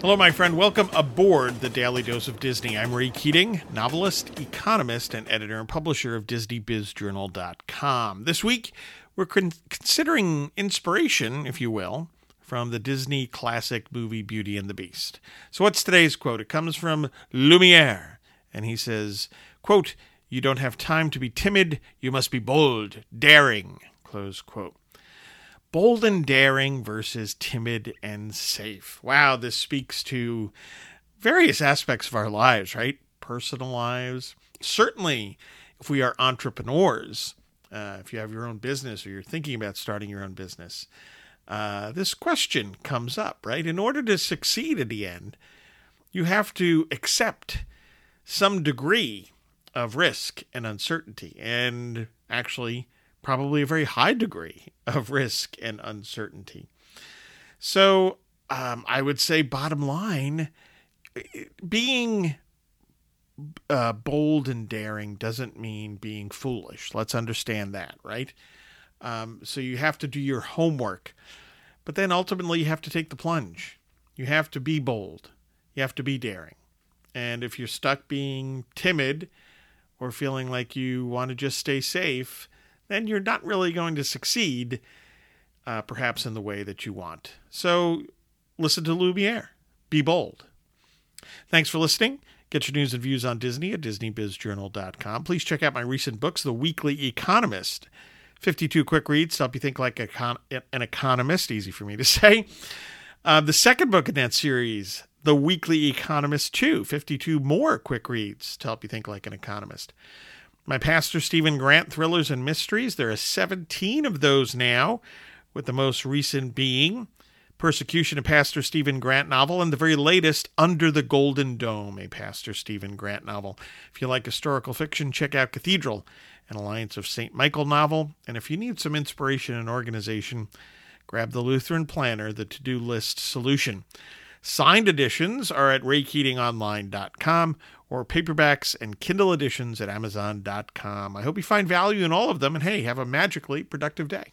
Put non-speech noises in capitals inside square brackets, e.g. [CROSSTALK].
Hello, my friend. Welcome aboard the Daily Dose of Disney. I'm Ray Keating, novelist, economist, and editor and publisher of DisneyBizJournal.com. This week, we're con- considering inspiration, if you will, from the Disney classic movie Beauty and the Beast. So, what's today's quote? It comes from Lumiere, and he says, "Quote: You don't have time to be timid. You must be bold, daring." Close quote. Bold and daring versus timid and safe. Wow, this speaks to various aspects of our lives, right? Personal lives. Certainly, if we are entrepreneurs, uh, if you have your own business or you're thinking about starting your own business, uh, this question comes up, right? In order to succeed at the end, you have to accept some degree of risk and uncertainty, and actually probably a very high degree of risk and uncertainty. So um, I would say, bottom line, being uh, bold and daring doesn't mean being foolish. Let's understand that, right? Um, so you have to do your homework, but then ultimately you have to take the plunge. You have to be bold. You have to be daring. And if you're stuck being timid or feeling like you want to just stay safe, then you're not really going to succeed, uh, perhaps in the way that you want. So listen to Lumiere. Be bold. Thanks for listening. Get your news and views on Disney at DisneyBizJournal.com. Please check out my recent books, The Weekly Economist, 52 quick reads to help you think like an economist, easy for me to [LAUGHS] say. Uh, the second book in that series, The Weekly Economist 2, 52 more quick reads to help you think like an economist. My Pastor Stephen Grant thrillers and mysteries. There are 17 of those now, with the most recent being Persecution, a Pastor Stephen Grant novel, and the very latest, Under the Golden Dome, a Pastor Stephen Grant novel. If you like historical fiction, check out Cathedral, an Alliance of St. Michael novel. And if you need some inspiration and organization, grab the Lutheran Planner, the to do list solution. Signed editions are at raykeatingonline.com or paperbacks and Kindle editions at amazon.com. I hope you find value in all of them and hey, have a magically productive day.